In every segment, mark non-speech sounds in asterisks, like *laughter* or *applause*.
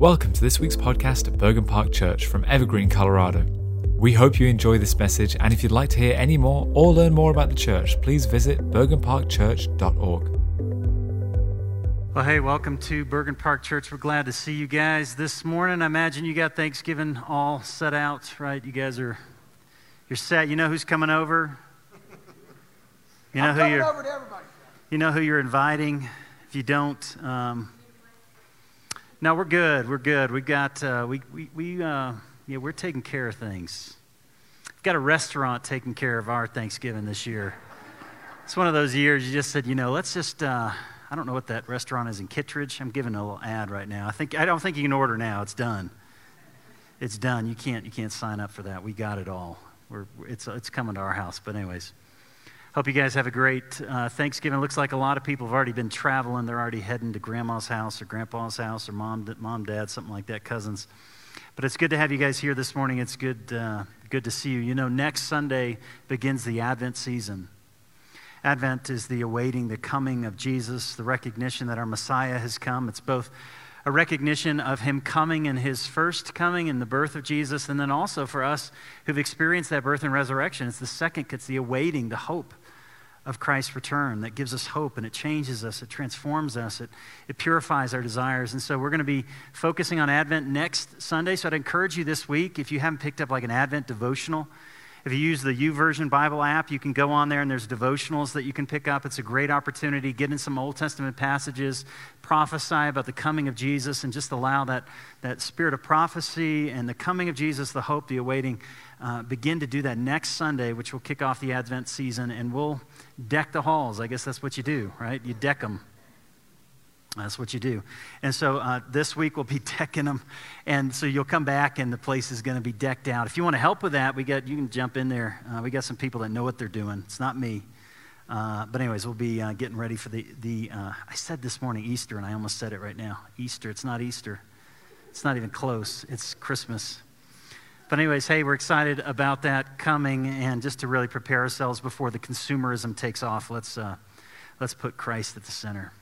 Welcome to this week's podcast at Bergen Park Church from Evergreen, Colorado. We hope you enjoy this message, and if you'd like to hear any more or learn more about the church, please visit bergenparkchurch.org. Well, hey, welcome to Bergen Park Church. We're glad to see you guys this morning. I imagine you got Thanksgiving all set out, right? You guys are you're set. You know who's coming over. You know I'm who you're. over to everybody. You know who you're inviting. If you don't, um, no, we're good. We're good. We've got uh, we we, we uh, yeah, we're taking care of things. We've got a restaurant taking care of our Thanksgiving this year. It's one of those years you just said, you know, let's just. Uh, I don't know what that restaurant is in Kittredge. I'm giving a little ad right now. I think I don't think you can order now. It's done. It's done. You can't you can't sign up for that. We got it all. We're, it's it's coming to our house. But anyways. Hope you guys have a great uh, Thanksgiving. Looks like a lot of people have already been traveling. They're already heading to grandma's house or grandpa's house or mom, mom, dad, something like that, cousins. But it's good to have you guys here this morning. It's good, uh, good to see you. You know, next Sunday begins the Advent season. Advent is the awaiting the coming of Jesus, the recognition that our Messiah has come. It's both a recognition of him coming in his first coming in the birth of Jesus, and then also for us who've experienced that birth and resurrection, it's the second, it's the awaiting, the hope of Christ's return that gives us hope and it changes us, it transforms us, it, it purifies our desires. And so we're going to be focusing on Advent next Sunday. So I'd encourage you this week, if you haven't picked up like an Advent devotional, if you use the YouVersion Bible app, you can go on there and there's devotionals that you can pick up. It's a great opportunity. Get in some Old Testament passages, prophesy about the coming of Jesus, and just allow that, that spirit of prophecy and the coming of Jesus, the hope, the awaiting, uh, begin to do that next Sunday, which will kick off the Advent season. And we'll deck the halls. I guess that's what you do, right? You deck them. That's what you do. And so uh, this week we'll be *laughs* decking them. And so you'll come back and the place is going to be decked out. If you want to help with that, we got, you can jump in there. Uh, we got some people that know what they're doing. It's not me. Uh, but, anyways, we'll be uh, getting ready for the. the uh, I said this morning Easter, and I almost said it right now. Easter. It's not Easter. It's not even close. It's Christmas. But, anyways, hey, we're excited about that coming. And just to really prepare ourselves before the consumerism takes off, let's, uh, let's put Christ at the center.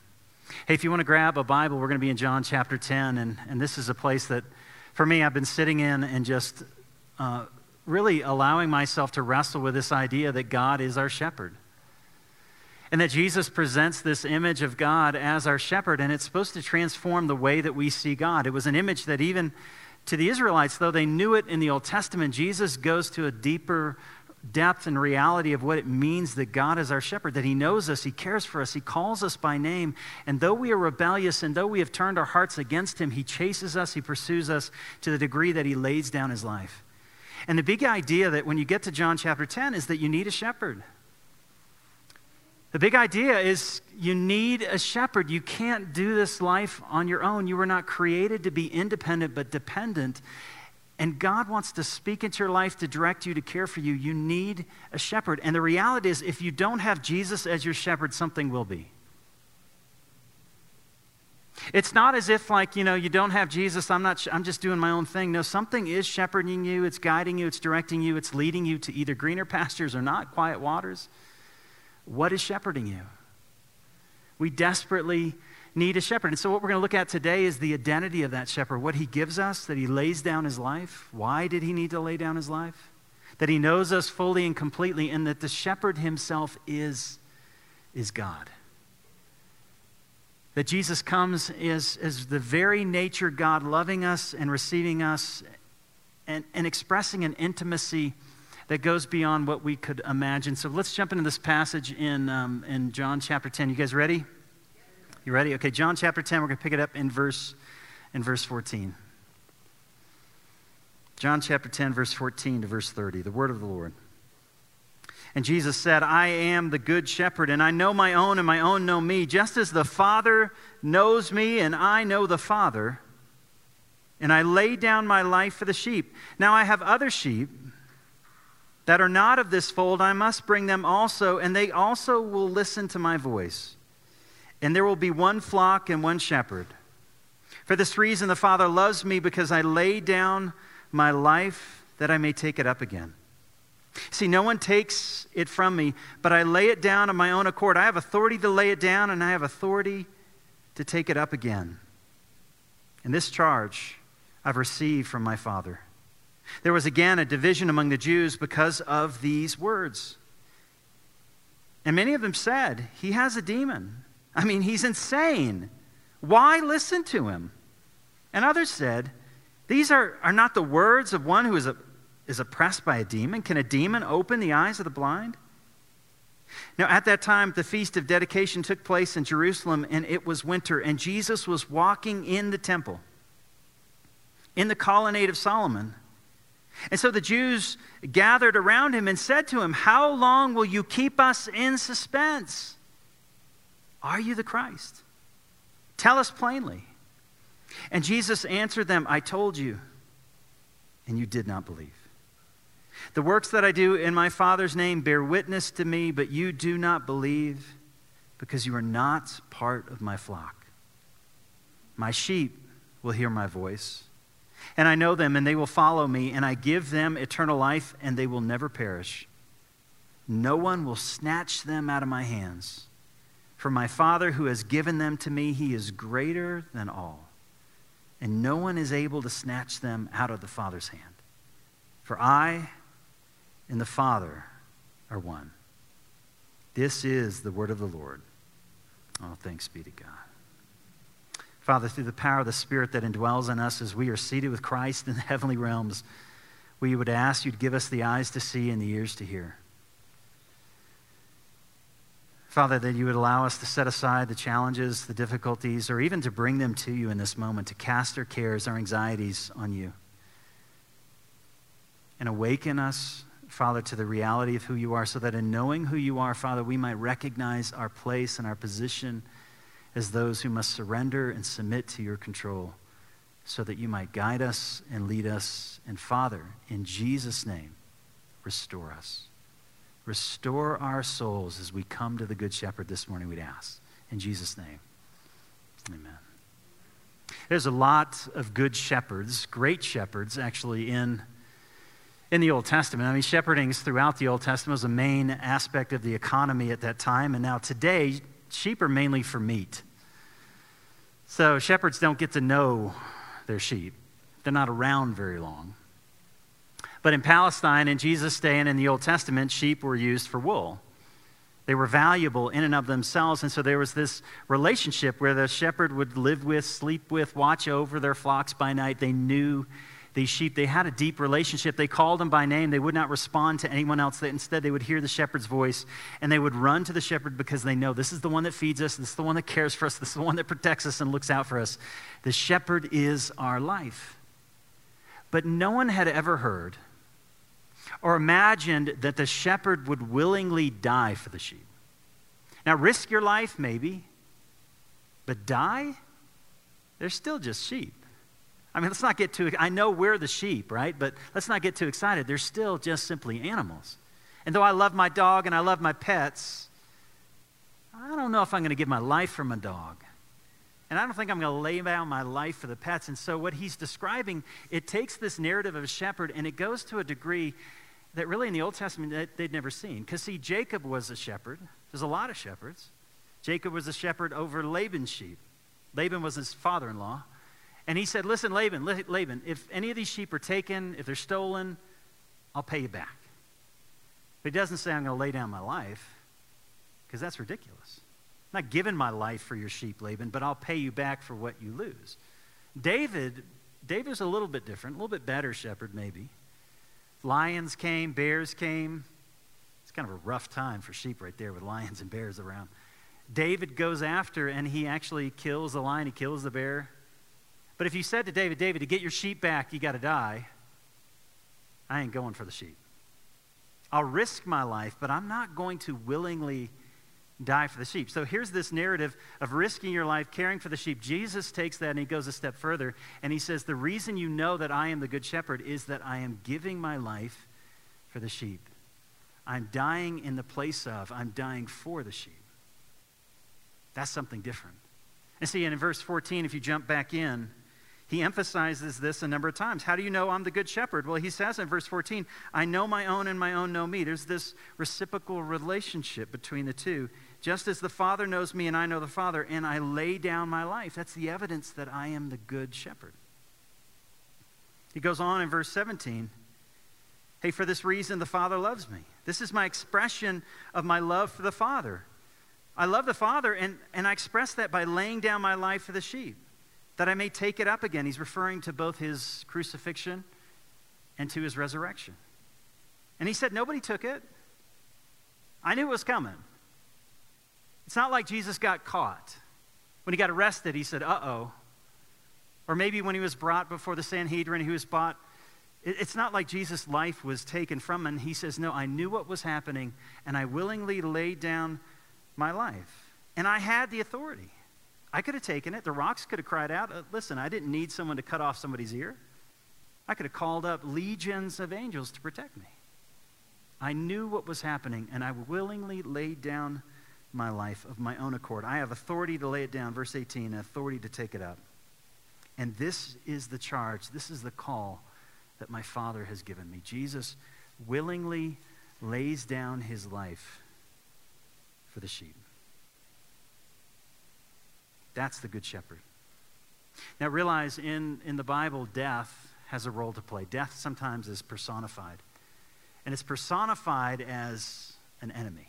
Hey, if you want to grab a Bible, we're going to be in John chapter 10. And, and this is a place that, for me, I've been sitting in and just uh, really allowing myself to wrestle with this idea that God is our shepherd. And that Jesus presents this image of God as our shepherd, and it's supposed to transform the way that we see God. It was an image that even to the Israelites, though they knew it in the Old Testament, Jesus goes to a deeper depth and reality of what it means that God is our shepherd, that He knows us, He cares for us, He calls us by name. And though we are rebellious and though we have turned our hearts against Him, He chases us, He pursues us to the degree that He lays down His life. And the big idea that when you get to John chapter 10 is that you need a shepherd. The big idea is you need a shepherd. You can't do this life on your own. You were not created to be independent but dependent. And God wants to speak into your life to direct you, to care for you. You need a shepherd. And the reality is, if you don't have Jesus as your shepherd, something will be. It's not as if, like, you know, you don't have Jesus, I'm, not, I'm just doing my own thing. No, something is shepherding you, it's guiding you, it's directing you, it's leading you to either greener *laughs* pastures or not, quiet waters. What is shepherding you? We desperately need a shepherd. And so, what we're going to look at today is the identity of that shepherd, what he gives us, that he lays down his life. Why did he need to lay down his life? That he knows us fully and completely, and that the shepherd himself is, is God. That Jesus comes is, is the very nature God loving us and receiving us and, and expressing an intimacy that goes beyond what we could imagine. So let's jump into this passage in, um, in John chapter 10. You guys ready? You ready? Okay, John chapter 10, we're going to pick it up in verse, in verse 14. John chapter 10, verse 14 to verse 30, the word of the Lord. And Jesus said, I am the good shepherd, and I know my own, and my own know me, just as the Father knows me, and I know the Father, and I lay down my life for the sheep. Now I have other sheep that are not of this fold, I must bring them also, and they also will listen to my voice. And there will be one flock and one shepherd. For this reason, the Father loves me because I lay down my life that I may take it up again. See, no one takes it from me, but I lay it down of my own accord. I have authority to lay it down, and I have authority to take it up again. And this charge I've received from my Father. There was again a division among the Jews because of these words. And many of them said, He has a demon. I mean, he's insane. Why listen to him? And others said, These are, are not the words of one who is, a, is oppressed by a demon. Can a demon open the eyes of the blind? Now, at that time, the feast of dedication took place in Jerusalem, and it was winter, and Jesus was walking in the temple, in the colonnade of Solomon. And so the Jews gathered around him and said to him, How long will you keep us in suspense? Are you the Christ? Tell us plainly. And Jesus answered them, I told you, and you did not believe. The works that I do in my Father's name bear witness to me, but you do not believe because you are not part of my flock. My sheep will hear my voice, and I know them, and they will follow me, and I give them eternal life, and they will never perish. No one will snatch them out of my hands. For my Father who has given them to me, he is greater than all, and no one is able to snatch them out of the Father's hand. For I and the Father are one. This is the word of the Lord. Oh, thanks be to God. Father, through the power of the Spirit that indwells in us as we are seated with Christ in the heavenly realms, we would ask you to give us the eyes to see and the ears to hear. Father, that you would allow us to set aside the challenges, the difficulties, or even to bring them to you in this moment, to cast our cares, our anxieties on you, and awaken us Father, to the reality of who you are, so that in knowing who you are, Father, we might recognize our place and our position as those who must surrender and submit to your control, so that you might guide us and lead us. And Father, in Jesus' name, restore us. Restore our souls as we come to the Good Shepherd this morning, we'd ask. In Jesus' name, amen. There's a lot of good shepherds, great shepherds, actually, in in the Old Testament. I mean, shepherding throughout the Old Testament was a main aspect of the economy at that time. And now today, sheep are mainly for meat. So shepherds don't get to know their sheep, they're not around very long. But in Palestine, in Jesus' day, and in the Old Testament, sheep were used for wool. They were valuable in and of themselves. And so there was this relationship where the shepherd would live with, sleep with, watch over their flocks by night. They knew these sheep, they had a deep relationship. They called him by name. They would not respond to anyone else. Instead, they would hear the shepherd's voice and they would run to the shepherd because they know this is the one that feeds us, this is the one that cares for us, this is the one that protects us and looks out for us. The shepherd is our life. But no one had ever heard or imagined that the shepherd would willingly die for the sheep. Now, risk your life, maybe, but die? They're still just sheep. I mean, let's not get too, I know we're the sheep, right? But let's not get too excited. They're still just simply animals. And though I love my dog and I love my pets, I don't know if I'm going to give my life for my dog. And I don't think I'm going to lay down my life for the pets. And so, what he's describing, it takes this narrative of a shepherd and it goes to a degree that really in the Old Testament they'd never seen. Because, see, Jacob was a shepherd. There's a lot of shepherds. Jacob was a shepherd over Laban's sheep. Laban was his father in law. And he said, Listen, Laban, Laban, if any of these sheep are taken, if they're stolen, I'll pay you back. But he doesn't say, I'm going to lay down my life, because that's ridiculous. I'm not giving my life for your sheep, Laban, but I'll pay you back for what you lose. David, David's a little bit different, a little bit better shepherd, maybe. Lions came, bears came. It's kind of a rough time for sheep right there with lions and bears around. David goes after and he actually kills the lion, he kills the bear. But if you said to David, David, to get your sheep back, you got to die, I ain't going for the sheep. I'll risk my life, but I'm not going to willingly die for the sheep. So here's this narrative of risking your life, caring for the sheep. Jesus takes that and he goes a step further and he says, The reason you know that I am the good shepherd is that I am giving my life for the sheep. I'm dying in the place of, I'm dying for the sheep. That's something different. And see, in verse 14, if you jump back in, he emphasizes this a number of times. How do you know I'm the good shepherd? Well, he says in verse 14, I know my own and my own know me. There's this reciprocal relationship between the two. just as the Father knows me and I know the Father, and I lay down my life. That's the evidence that I am the good shepherd. He goes on in verse 17 Hey, for this reason, the Father loves me. This is my expression of my love for the Father. I love the Father, and, and I express that by laying down my life for the sheep, that I may take it up again. He's referring to both his crucifixion and to his resurrection. And he said, Nobody took it. I knew it was coming. It's not like Jesus got caught. When he got arrested, he said, Uh oh. Or maybe when he was brought before the Sanhedrin, he was brought. It's not like Jesus' life was taken from him. He says, No, I knew what was happening, and I willingly laid down my life. And I had the authority. I could have taken it. The rocks could have cried out, uh, Listen, I didn't need someone to cut off somebody's ear. I could have called up legions of angels to protect me. I knew what was happening, and I willingly laid down my life of my own accord. I have authority to lay it down, verse 18, authority to take it up. And this is the charge, this is the call that my Father has given me. Jesus willingly lays down his life for the sheep. That's the Good Shepherd. Now realize in, in the Bible, death has a role to play. Death sometimes is personified. And it's personified as an enemy.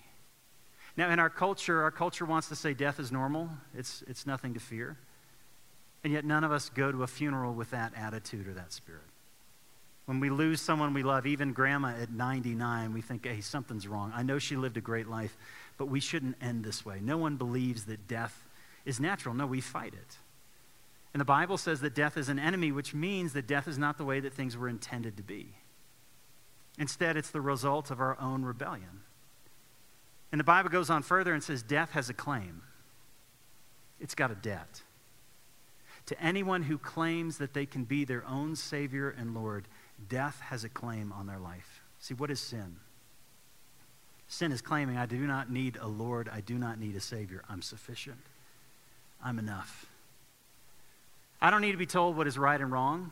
Now, in our culture, our culture wants to say death is normal, it's, it's nothing to fear. And yet, none of us go to a funeral with that attitude or that spirit. When we lose someone we love, even grandma at 99, we think, hey, something's wrong. I know she lived a great life, but we shouldn't end this way. No one believes that death is natural. No, we fight it. And the Bible says that death is an enemy, which means that death is not the way that things were intended to be. Instead, it's the result of our own rebellion. And the Bible goes on further and says death has a claim, it's got a debt. To anyone who claims that they can be their own Savior and Lord, death has a claim on their life. See, what is sin? Sin is claiming, I do not need a Lord, I do not need a Savior. I'm sufficient, I'm enough. I don't need to be told what is right and wrong.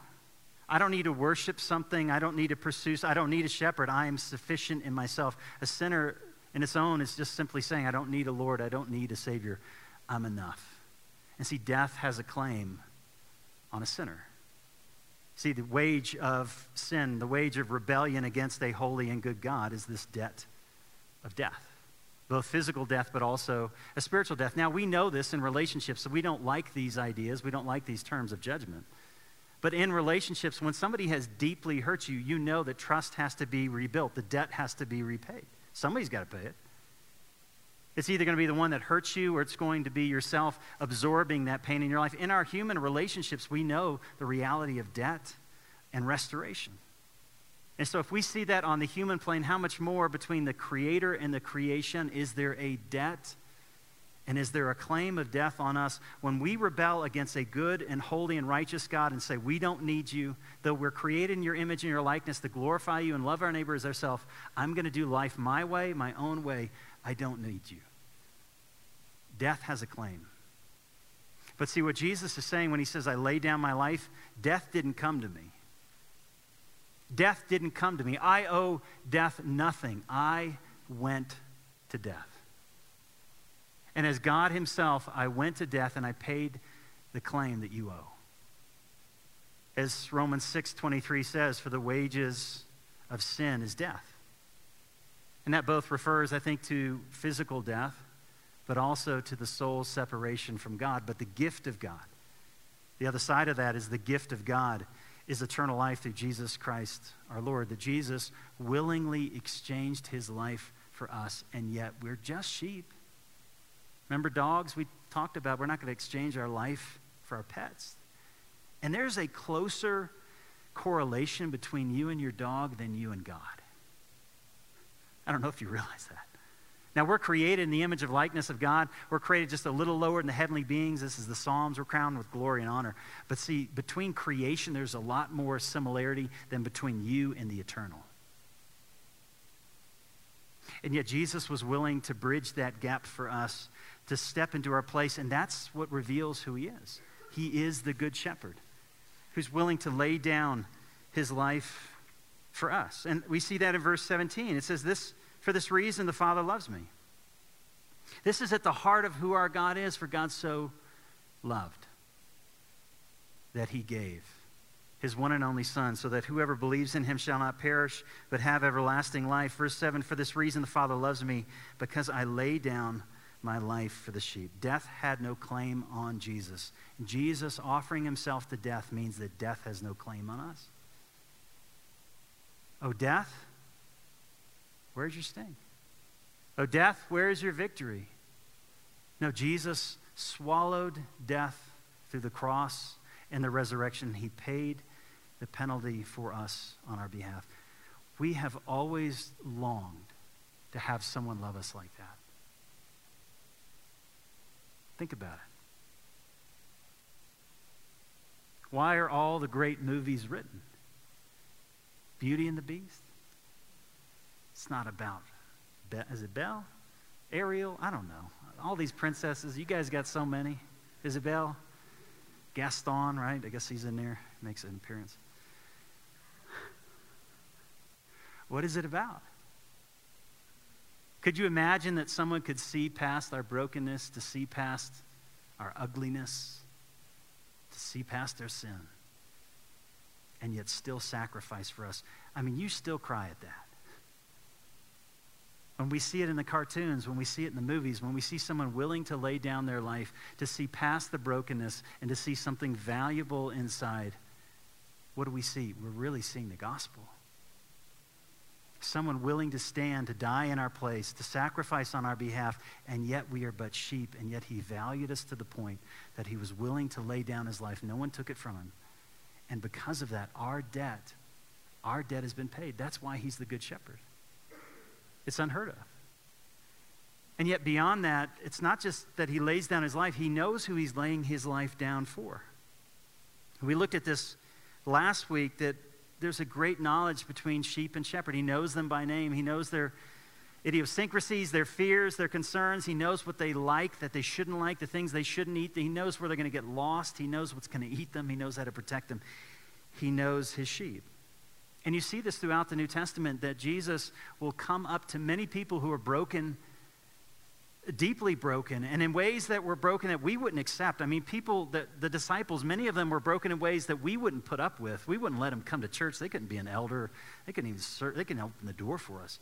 I don't need to worship something. I don't need to pursue. I don't need a shepherd. I am sufficient in myself. A sinner in its own is just simply saying, I don't need a Lord. I don't need a Savior. I'm enough. And see, death has a claim on a sinner. See, the wage of sin, the wage of rebellion against a holy and good God is this debt of death. Both physical death, but also a spiritual death. Now, we know this in relationships, so we don't like these ideas. We don't like these terms of judgment. But in relationships, when somebody has deeply hurt you, you know that trust has to be rebuilt, the debt has to be repaid. Somebody's got to pay it. It's either going to be the one that hurts you or it's going to be yourself absorbing that pain in your life. In our human relationships, we know the reality of debt and restoration. And so, if we see that on the human plane, how much more between the creator and the creation is there a debt and is there a claim of death on us when we rebel against a good and holy and righteous God and say, We don't need you, though we're created in your image and your likeness to glorify you and love our neighbor as ourselves? I'm going to do life my way, my own way. I don't need you. Death has a claim. But see what Jesus is saying when he says, I lay down my life, death didn't come to me. Death didn't come to me. I owe death nothing. I went to death. And as God Himself, I went to death and I paid the claim that you owe. As Romans 6:23 says, for the wages of sin is death. And that both refers, I think, to physical death, but also to the soul's separation from God. But the gift of God, the other side of that is the gift of God is eternal life through Jesus Christ our Lord. That Jesus willingly exchanged his life for us, and yet we're just sheep. Remember dogs we talked about? We're not going to exchange our life for our pets. And there's a closer correlation between you and your dog than you and God. I don't know if you realize that. Now, we're created in the image of likeness of God. We're created just a little lower than the heavenly beings. This is the Psalms. We're crowned with glory and honor. But see, between creation, there's a lot more similarity than between you and the eternal. And yet, Jesus was willing to bridge that gap for us to step into our place. And that's what reveals who he is. He is the good shepherd who's willing to lay down his life for us. And we see that in verse 17. It says, This for this reason the Father loves me. This is at the heart of who our God is, for God so loved that he gave his one and only Son, so that whoever believes in him shall not perish, but have everlasting life. Verse 7 For this reason the Father loves me, because I lay down my life for the sheep. Death had no claim on Jesus. Jesus offering himself to death means that death has no claim on us. Oh, death, where's your sting? Oh, death, where is your victory? No, Jesus swallowed death through the cross and the resurrection. He paid the penalty for us on our behalf. We have always longed to have someone love us like that. Think about it. Why are all the great movies written? Beauty and the Beast? It's not about, Be- is it Belle? Ariel? I don't know. All these princesses. You guys got so many. Isabel? Gaston, right? I guess he's in there, makes an appearance. What is it about? Could you imagine that someone could see past our brokenness, to see past our ugliness, to see past their sin, and yet still sacrifice for us? I mean, you still cry at that. When we see it in the cartoons, when we see it in the movies, when we see someone willing to lay down their life to see past the brokenness and to see something valuable inside, what do we see? We're really seeing the gospel. Someone willing to stand, to die in our place, to sacrifice on our behalf, and yet we are but sheep, and yet he valued us to the point that he was willing to lay down his life. No one took it from him. And because of that, our debt, our debt has been paid. That's why he's the good shepherd. It's unheard of. And yet, beyond that, it's not just that he lays down his life, he knows who he's laying his life down for. We looked at this last week that there's a great knowledge between sheep and shepherd. He knows them by name, he knows their idiosyncrasies, their fears, their concerns. He knows what they like, that they shouldn't like, the things they shouldn't eat. He knows where they're going to get lost. He knows what's going to eat them. He knows how to protect them. He knows his sheep. And you see this throughout the New Testament that Jesus will come up to many people who are broken, deeply broken, and in ways that were broken that we wouldn't accept. I mean, people, the, the disciples, many of them were broken in ways that we wouldn't put up with. We wouldn't let them come to church. They couldn't be an elder. They couldn't even serve, they couldn't open the door for us.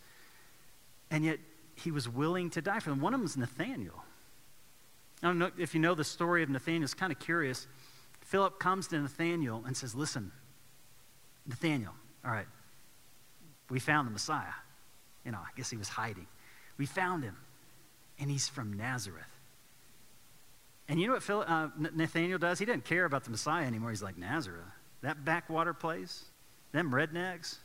And yet, he was willing to die for them. One of them is Nathaniel. I don't know if you know the story of Nathaniel. It's kind of curious. Philip comes to Nathaniel and says, Listen, Nathaniel, all right, we found the Messiah. You know, I guess he was hiding. We found him, and he's from Nazareth. And you know what Phil, uh, Nathaniel does? He doesn't care about the Messiah anymore. He's like, Nazareth, that backwater place, them rednecks,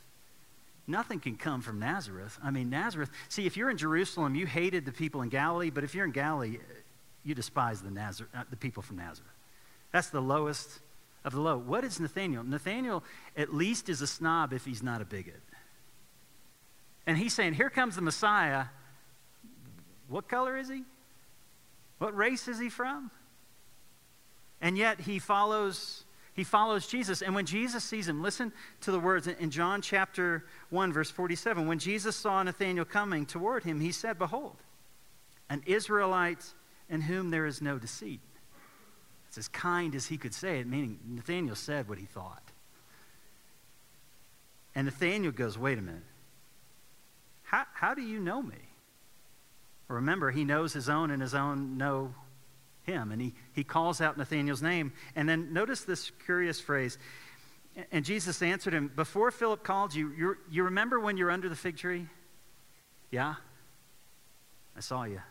nothing can come from Nazareth. I mean, Nazareth, see, if you're in Jerusalem, you hated the people in Galilee, but if you're in Galilee, you despise the, Nazareth, uh, the people from Nazareth. That's the lowest of the low. What is Nathaniel? Nathaniel at least is a snob if he's not a bigot. And he's saying, Here comes the Messiah. What color is he? What race is he from? And yet he follows he follows Jesus. And when Jesus sees him, listen to the words in John chapter 1, verse 47. When Jesus saw Nathanael coming toward him, he said, Behold, an Israelite in whom there is no deceit. It's as kind as he could say it, meaning Nathaniel said what he thought. And Nathaniel goes, Wait a minute. How, how do you know me? Remember, he knows his own, and his own know him. And he, he calls out Nathaniel's name. And then notice this curious phrase. And Jesus answered him, Before Philip called you, you, you remember when you were under the fig tree? Yeah? I saw you.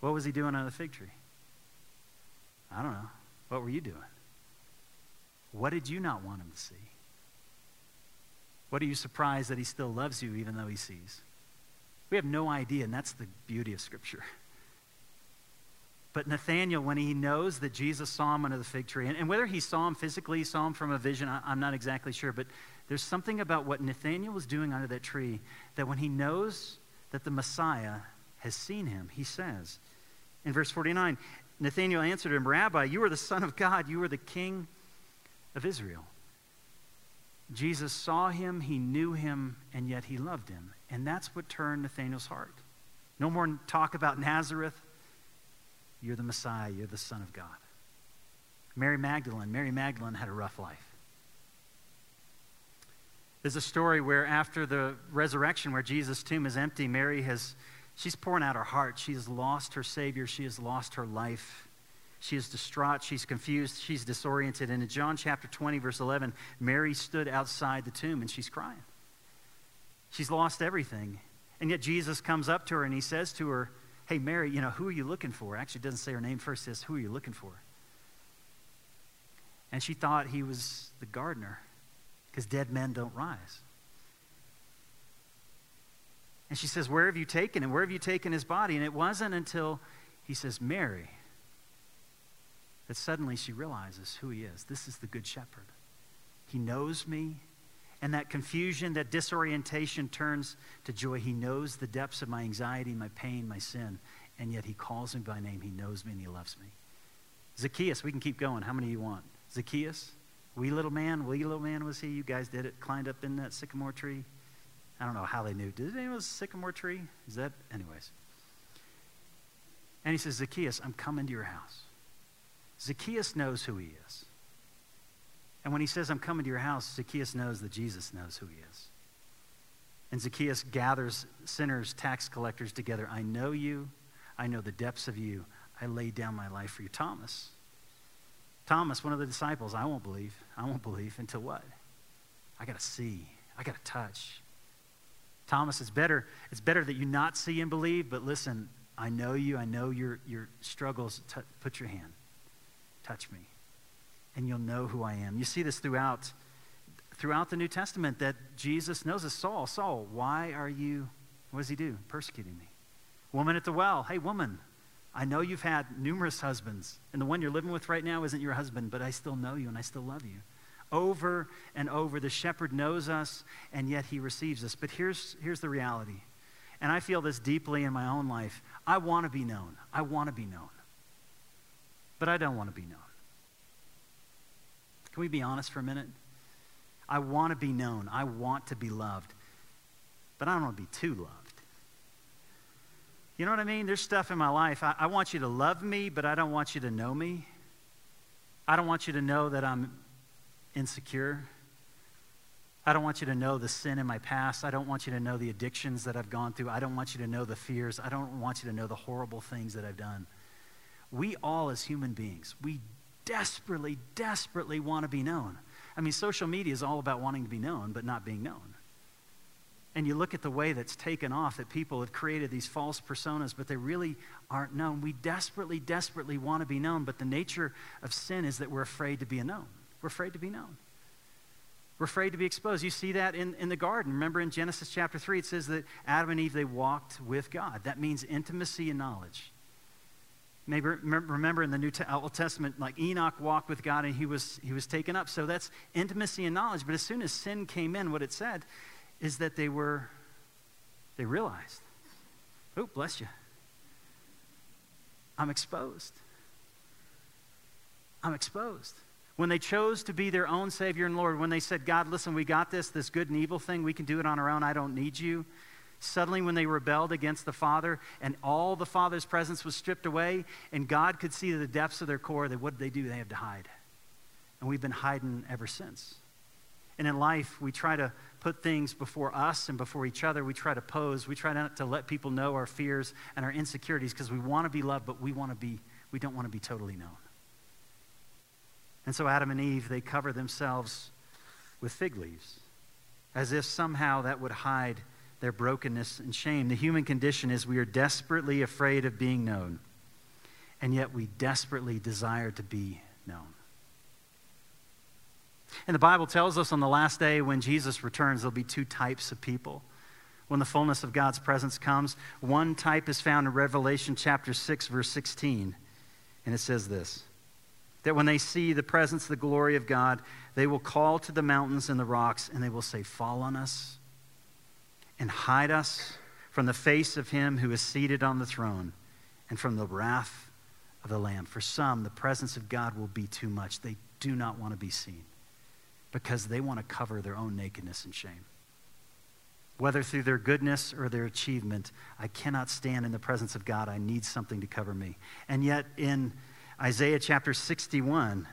What was he doing under the fig tree? I don't know. What were you doing? What did you not want him to see? What are you surprised that he still loves you even though he sees? We have no idea, and that's the beauty of Scripture. *laughs* But Nathaniel, when he knows that Jesus saw him under the fig tree, and, and whether he saw him physically, saw him from a vision, I, I'm not exactly sure, but there's something about what Nathaniel was doing under that tree that when he knows that the Messiah has seen him, he says in verse 49 Nathanael answered him, Rabbi, you are the Son of God, you are the King of Israel. Jesus saw him, he knew him, and yet he loved him. And that's what turned Nathanael's heart. No more talk about Nazareth. You're the Messiah. You're the Son of God. Mary Magdalene. Mary Magdalene had a rough life. There's a story where after the resurrection, where Jesus' tomb is empty, Mary has, she's pouring out her heart. She has lost her Savior. She has lost her life. She is distraught. She's confused. She's disoriented. And in John chapter 20, verse 11, Mary stood outside the tomb and she's crying. She's lost everything. And yet Jesus comes up to her and he says to her, Hey, Mary, you know, who are you looking for? Actually, doesn't say her name first, says, Who are you looking for? And she thought he was the gardener because dead men don't rise. And she says, Where have you taken him? Where have you taken his body? And it wasn't until he says, Mary, that suddenly she realizes who he is. This is the Good Shepherd. He knows me. And that confusion, that disorientation turns to joy. He knows the depths of my anxiety, my pain, my sin, and yet he calls me by name. He knows me and he loves me. Zacchaeus, we can keep going. How many you want? Zacchaeus, wee little man, wee little man was he? You guys did it, climbed up in that sycamore tree. I don't know how they knew. Did anyone sycamore tree? Is that, anyways? And he says, Zacchaeus, I'm coming to your house. Zacchaeus knows who he is. And when he says, I'm coming to your house, Zacchaeus knows that Jesus knows who he is. And Zacchaeus gathers sinners, tax collectors together. I know you. I know the depths of you. I laid down my life for you. Thomas. Thomas, one of the disciples, I won't believe. I won't believe until what? I got to see. I got to touch. Thomas, it's better, it's better that you not see and believe, but listen, I know you. I know your, your struggles. T- put your hand. Touch me and you'll know who I am. You see this throughout throughout the New Testament that Jesus knows us. Saul, Saul, why are you, what does he do? Persecuting me. Woman at the well, hey, woman, I know you've had numerous husbands, and the one you're living with right now isn't your husband, but I still know you and I still love you. Over and over, the shepherd knows us, and yet he receives us. But here's, here's the reality, and I feel this deeply in my own life. I want to be known. I want to be known. But I don't want to be known. Can we be honest for a minute? I want to be known. I want to be loved. But I don't want to be too loved. You know what I mean? There's stuff in my life. I, I, want you to love me, but I don't want you to know me. I don't want you to know that I'm insecure. I don't want you to know the sin in my past. I don't want you to know the addictions that I've gone through. I don't want you to know the fears. I don't want you to know the horrible things that I've done. We all, as human beings, we desperately, desperately want to be known. I mean, social media is all about wanting to be known, but not being known. And you look at the way that's taken off, that people have created these false personas, but they really aren't known. We desperately, desperately want to be known, but the nature of sin is that we're afraid to be known. We're afraid to be known. We're afraid to be exposed. You see that in, in the garden. Remember in Genesis chapter 3, it says that Adam and Eve, they walked with God. That means intimacy and knowledge. Maybe remember in the New uh, Old Testament, like Enoch walked with God and he was, he was taken up. So that's intimacy and knowledge. But as soon as sin came in, what it said is that they were, they realized, oh, bless you. I'm exposed. I'm exposed. When they chose to be their own Savior and Lord, when they said, God, listen, we got this, this good and evil thing, we can do it on our own, I don't need you. Suddenly, when they rebelled against the Father and all the Father's presence was stripped away, and God could see the depths of their core, that what did they do? They had to hide. And we've been hiding ever since. And in life, we try to put things before us and before each other. We try to pose. We try not to let people know our fears and our insecurities because we want to be loved, but we want to be, we don't want to be totally known. And so Adam and Eve, they cover themselves with fig leaves as if somehow that would hide their brokenness and shame. The human condition is we are desperately afraid of being known, and yet we desperately desire to be known. And the Bible tells us on the last day when Jesus returns, there'll be two types of people. When the fullness of God's presence comes, one type is found in Revelation chapter 6, verse 16. And it says this that when they see the presence, the glory of God, they will call to the mountains and the rocks, and they will say, Fall on us and hide us from the face of him who is seated on the throne and from the wrath of the Lamb. For some, the presence of God will be too much. They do not want to be seen because they want to cover their own nakedness and shame. whether through their goodness or their achievement. I cannot stand in the presence of God. I need something to cover me. And yet, in Isaiah chapter 61,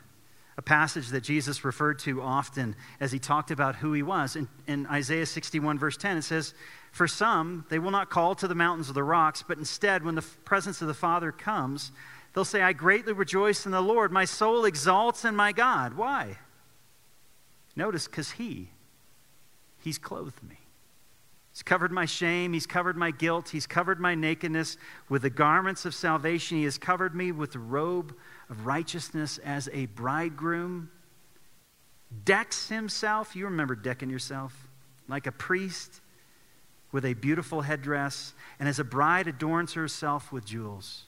a passage that Jesus referred to often as he talked about who he was. In, in, Isaiah 61, verse 10, it says, For some, they will not call to the mountains or the rocks, but instead, when the presence of the Father comes, they'll say, I greatly rejoice in the Lord. My soul exalts in my God. Why? Notice, because he, he's clothed me. He's covered my shame. He's covered my guilt. He's covered my nakedness with the garments of salvation. He has covered me with the robe of righteousness as a bridegroom decks himself. You remember decking yourself like a priest with a beautiful headdress, and as a bride adorns herself with jewels.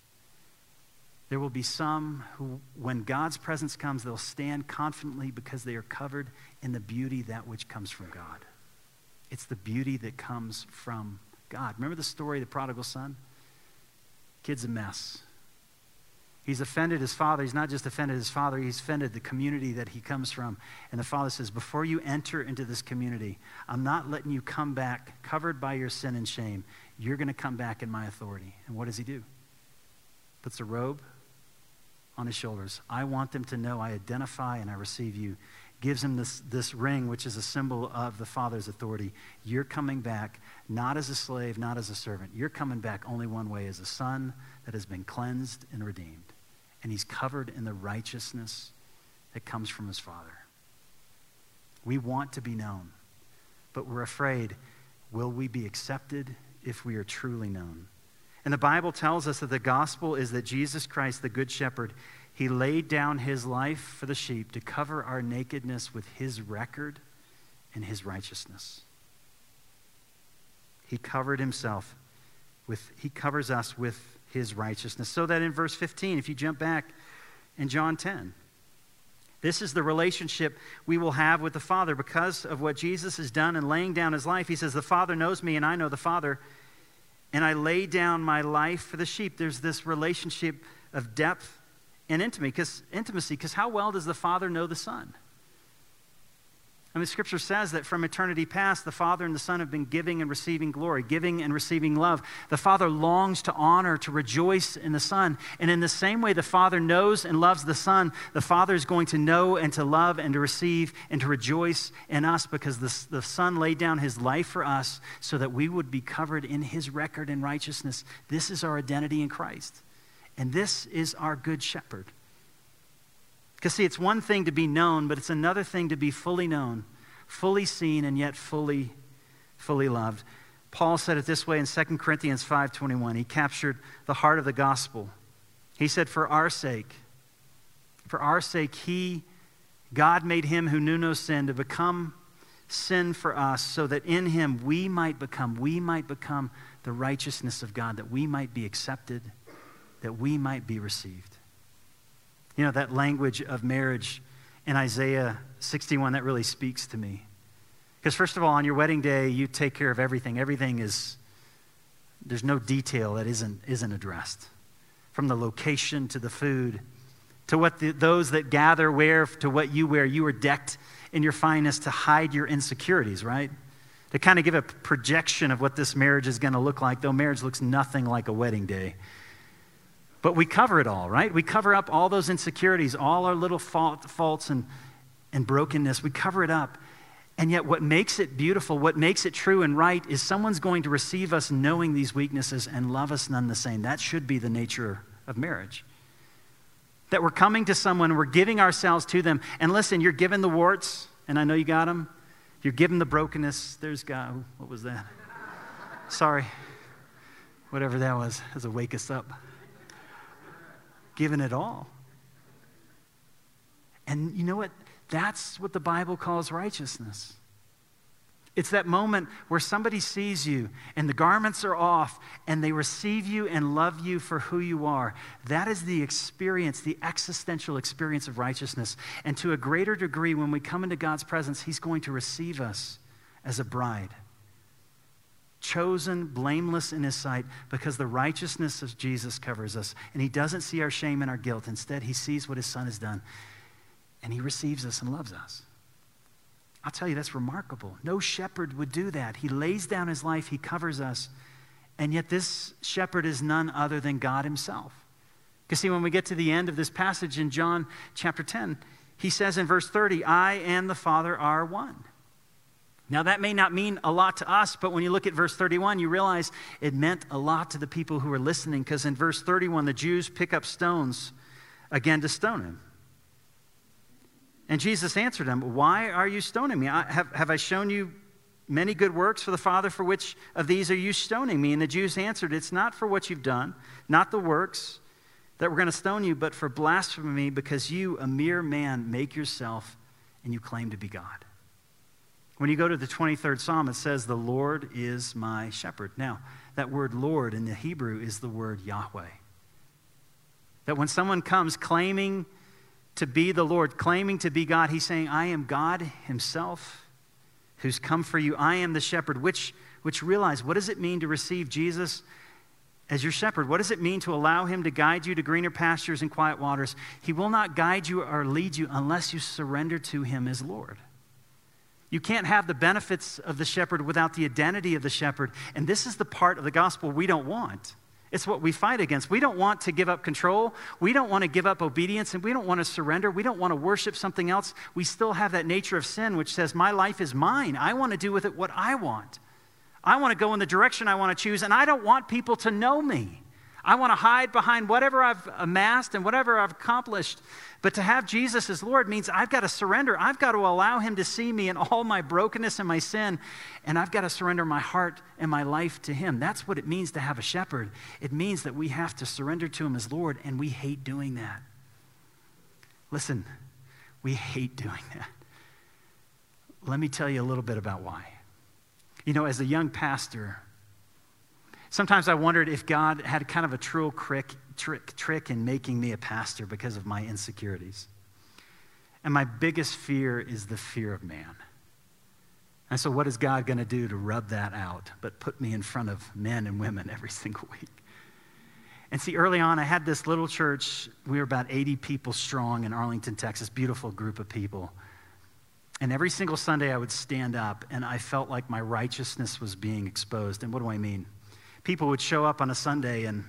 There will be some who, when God's presence comes, they'll stand confidently because they are covered in the beauty that which comes from God. It's the beauty that comes from God. Remember the story of the prodigal son? Kid's a mess. He's offended his father. He's not just offended his father, he's offended the community that he comes from. And the father says, Before you enter into this community, I'm not letting you come back covered by your sin and shame. You're going to come back in my authority. And what does he do? Puts a robe on his shoulders. I want them to know I identify and I receive you. Gives him this, this ring, which is a symbol of the Father's authority. You're coming back not as a slave, not as a servant. You're coming back only one way as a son that has been cleansed and redeemed. And he's covered in the righteousness that comes from his Father. We want to be known, but we're afraid will we be accepted if we are truly known? And the Bible tells us that the gospel is that Jesus Christ, the Good Shepherd, he laid down his life for the sheep to cover our nakedness with his record and his righteousness. He covered himself with, he covers us with his righteousness. So that in verse 15, if you jump back in John 10, this is the relationship we will have with the Father because of what Jesus has done in laying down his life. He says, The Father knows me, and I know the Father and I lay down my life for the sheep. There's this relationship of depth and intimacy because how well does the Father know the Son? I mean, Scripture says that from eternity past, the Father and the Son have been giving and receiving glory, giving and receiving love. The Father longs to honor, to rejoice in the Son. And in the same way the Father knows and loves the Son, the Father is going to know and to love and to receive and to rejoice in us because the, the Son laid down his life for us so that we would be covered in his record and righteousness. This is our identity in Christ. And this is our Good Shepherd. Because, see, it's one thing to be known, but it's another thing to be fully known, fully seen, and yet fully, fully loved. Paul said it this way in 2 Corinthians 5.21. He captured the heart of the gospel. He said, for our sake, for our sake, he, God made him who knew no sin to become sin for us so that in him we might become, we might become the righteousness of God, that we might be accepted, that we might be received. You know, that language of marriage in Isaiah 61, that really speaks to me. Because, first of all, on your wedding day, you take care of everything. Everything is, there's no detail that isn't, isn't addressed. From the location to the food to what the, those that gather wear to what you wear. You are decked in your finest to hide your insecurities, right? To kind of give a projection of what this marriage is going to look like, though marriage looks nothing like a wedding day. But we cover it all, right? We cover up all those insecurities, all our little fault, faults and, and brokenness. We cover it up. And yet, what makes it beautiful, what makes it true and right, is someone's going to receive us knowing these weaknesses and love us none the same. That should be the nature of marriage. That we're coming to someone, we're giving ourselves to them. And listen, you're given the warts, and I know you got them. You're given the brokenness. There's God. What was that? Sorry. Whatever that was, as a wake us up given it all. And you know what? That's what the Bible calls righteousness. It's that moment where somebody sees you and the garments are off and they receive you and love you for who you are. That is the experience, the existential experience of righteousness. And to a greater degree, when we come into God's presence, He's going to receive us as a bride chosen, blameless in his sight, because the righteousness of Jesus covers us. And he doesn't see our shame and our guilt. Instead, he sees what his son has done, and he receives us and loves us. I'll tell you, that's remarkable. No shepherd would do that. He lays down his life, he covers us. And yet, this shepherd is none other than God himself. Because, see, when we get to the end of this passage in John chapter 10, he says in verse 30, I and the Father are one. Now, that may not mean a lot to us, but when you look at verse 31, you realize it meant a lot to the people who were listening, because in verse 31, the Jews pick up stones again to stone him. And Jesus answered them, Why are you stoning me? I, have, have I shown you many good works for the Father? For which of these are you stoning me? And the Jews answered, It's not for what you've done, not the works that we're going to stone you, but for blasphemy, because you, a mere man, make yourself and you claim to be God. When you go to the 23rd Psalm, it says, The Lord is my shepherd. Now, that word Lord in the Hebrew is the word Yahweh. That when someone comes claiming to be the Lord, claiming to be God, he's saying, I am God Himself who's come for you. I am the shepherd, which, which realize what does it mean to receive Jesus as your shepherd? What does it mean to allow Him to guide you to greener pastures and quiet waters? He will not guide you or lead you unless you surrender to Him as Lord. You can't have the benefits of the shepherd without the identity of the shepherd. And this is the part of the gospel we don't want. It's what we fight against. We don't want to give up control. We don't want to give up obedience, and we don't want to surrender. We don't want to worship something else. We still have that nature of sin which says, My life is mine. I want to do with it what I want. I want to go in the direction I want to choose, and I don't want people to know me. I want to hide behind whatever I've amassed and whatever I've accomplished. But to have Jesus as Lord means I've got to surrender. I've got to allow Him to see me in all my brokenness and my sin. And I've got to surrender my heart and my life to Him. That's what it means to have a shepherd. It means that we have to surrender to Him as Lord, and we hate doing that. Listen, we hate doing that. Let me tell you a little bit about why. You know, as a young pastor, Sometimes I wondered if God had kind of a trick, trick, trick in making me a pastor because of my insecurities. And my biggest fear is the fear of man. And so, what is God going to do to rub that out, but put me in front of men and women *laughs* every single week? And see, early on, I had this little church. We were about 80 people strong in Arlington, Texas, beautiful group of people. And every single Sunday, I would stand up, and I felt like my righteousness was being exposed. And what do I mean? People would show up on a Sunday and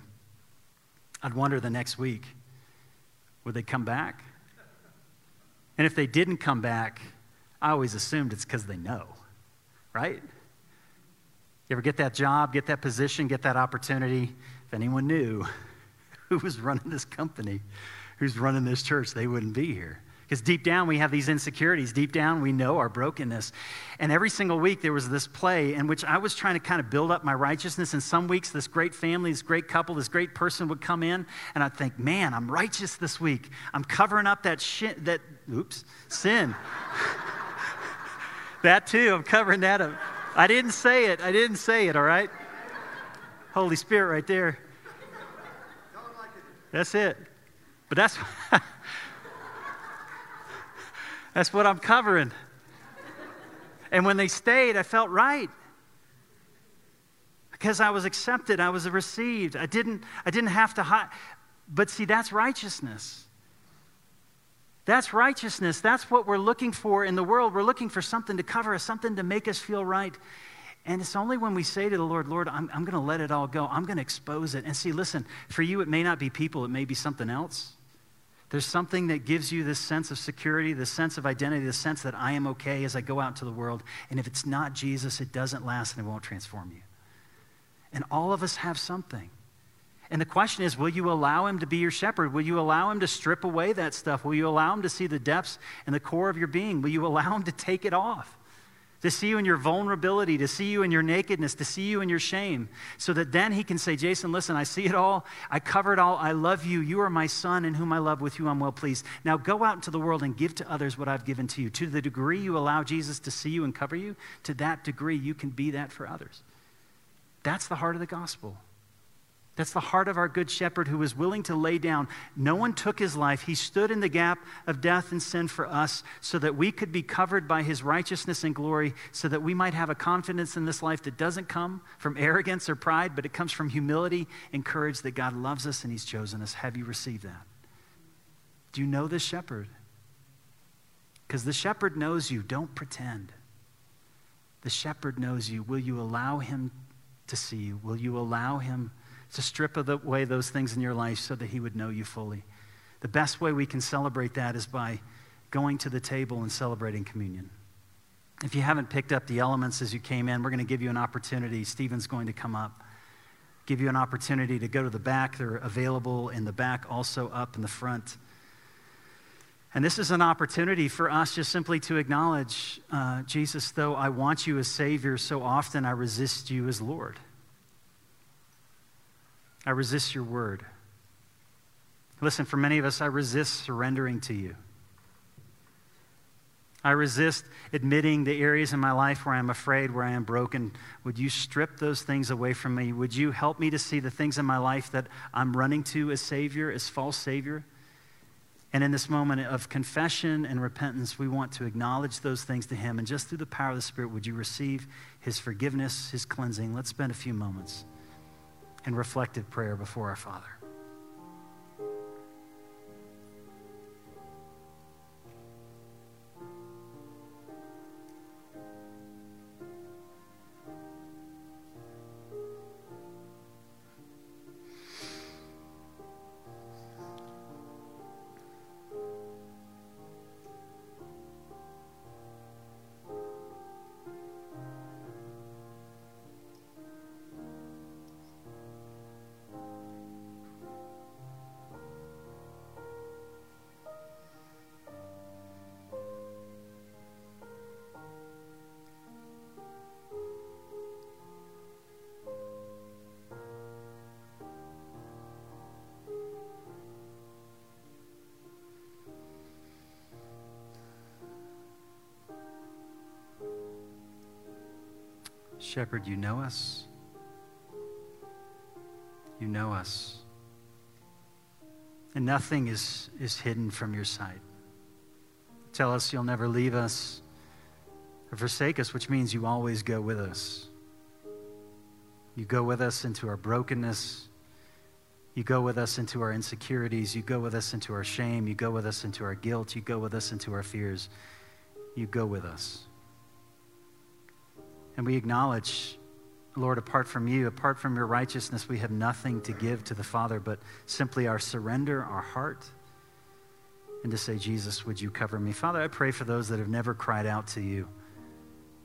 I'd wonder the next week, would they come back? And if they didn't come back, I always assumed it's because they know, right? You ever get that job, get that position, get that opportunity? If anyone knew *laughs* who was running this company, who's running this church, they wouldn't be here. Because deep down, we have these insecurities. Deep down, we know our brokenness. And every single week, there was this play in which I was trying to kind of build up my righteousness. And some weeks, this great family, this great couple, this great person would come in, and I'd think, man, I'm righteous this week. I'm covering up that shit, that, oops, sin. *laughs* that too, I'm covering that up. I didn't say it. I didn't say it, all right? Holy Spirit right there. That's it. But that's. *laughs* That's what I'm covering. And when they stayed, I felt right. Because I was accepted, I was received. I didn't, I didn't have to hide. But see, that's righteousness. That's righteousness. That's what we're looking for in the world. We're looking for something to cover us, something to make us feel right. And it's only when we say to the Lord, Lord, I'm, I'm going to let it all go. I'm going to expose it. And see, listen, for you, it may not be people, it may be something else. There's something that gives you this sense of security, this sense of identity, the sense that I am okay as I go out into the world. And if it's not Jesus, it doesn't last and it won't transform you. And all of us have something. And the question is will you allow him to be your shepherd? Will you allow him to strip away that stuff? Will you allow him to see the depths and the core of your being? Will you allow him to take it off? To see you in your vulnerability, to see you in your nakedness, to see you in your shame, so that then he can say, Jason, listen, I see it all. I cover it all. I love you. You are my son in whom I love, with you I'm well pleased. Now go out into the world and give to others what I've given to you. To the degree you allow Jesus to see you and cover you, to that degree you can be that for others. That's the heart of the gospel. That's the heart of our good shepherd who was willing to lay down. No one took his life. He stood in the gap of death and sin for us so that we could be covered by his righteousness and glory, so that we might have a confidence in this life that doesn't come from arrogance or pride, but it comes from humility and courage that God loves us and he's chosen us. Have you received that? Do you know this shepherd? Because the shepherd knows you. Don't pretend. The shepherd knows you. Will you allow him to see you? Will you allow him to strip away those things in your life so that he would know you fully? The best way we can celebrate that is by going to the table and celebrating communion. If you haven't picked up the elements as you came in, we're going to give you an opportunity. Stephen's going to come up, give you an opportunity to go to the back. They're available in the back, also up in the front. And this is an opportunity for us just simply to acknowledge uh, Jesus, though I want you as Savior, so often I resist you as Lord. I resist your word. Listen, for many of us, I resist surrendering to you. I resist admitting the areas in my life where I'm afraid, where I am broken. Would you strip those things away from me? Would you help me to see the things in my life that I'm running to as Savior, as false Savior? And in this moment of confession and repentance, we want to acknowledge those things to Him. And just through the power of the Spirit, would you receive His forgiveness, His cleansing? Let's spend a few moments in reflective prayer before our Father. Shepherd, you know us. You know us. And nothing is, is hidden from your sight. Tell us you'll never leave us or forsake us, which means you always go with us. You go with us into our brokenness. You go with us into our insecurities. You go with us into our shame. You go with us into our guilt. You go with us into our fears. You go with us. And we acknowledge, Lord, apart from you, apart from your righteousness, we have nothing to give to the Father but simply our surrender, our heart, and to say, Jesus, would you cover me? Father, I pray for those that have never cried out to you,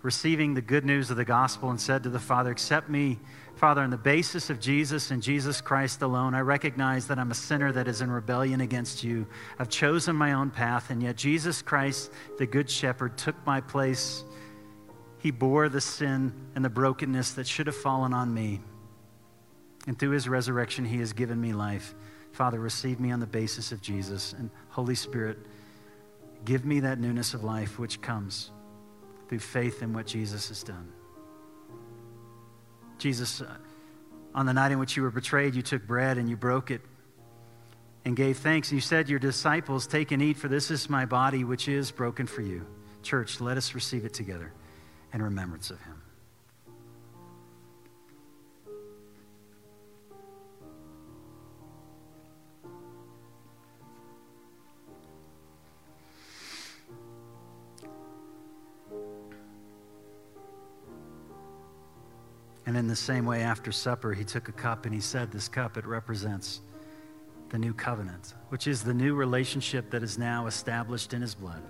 receiving the good news of the gospel and said to the Father, Accept me, Father, on the basis of Jesus and Jesus Christ alone. I recognize that I'm a sinner that is in rebellion against you. I've chosen my own path, and yet Jesus Christ, the Good Shepherd, took my place he bore the sin and the brokenness that should have fallen on me. And through his resurrection, he has given me life. Father, receive me on the basis of Jesus. And Holy Spirit, give me that newness of life which comes through faith in what Jesus has done. Jesus, uh, on the night in which you were betrayed, you took bread and you broke it and gave thanks. And you said, to Your disciples, take and eat, for this is my body which is broken for you. Church, let us receive it together in remembrance of him. And in the same way, after supper, he took a cup and he said, This cup, it represents the new covenant, which is the new relationship that is now established in his blood.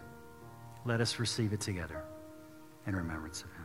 Let us receive it together in remembrance of him.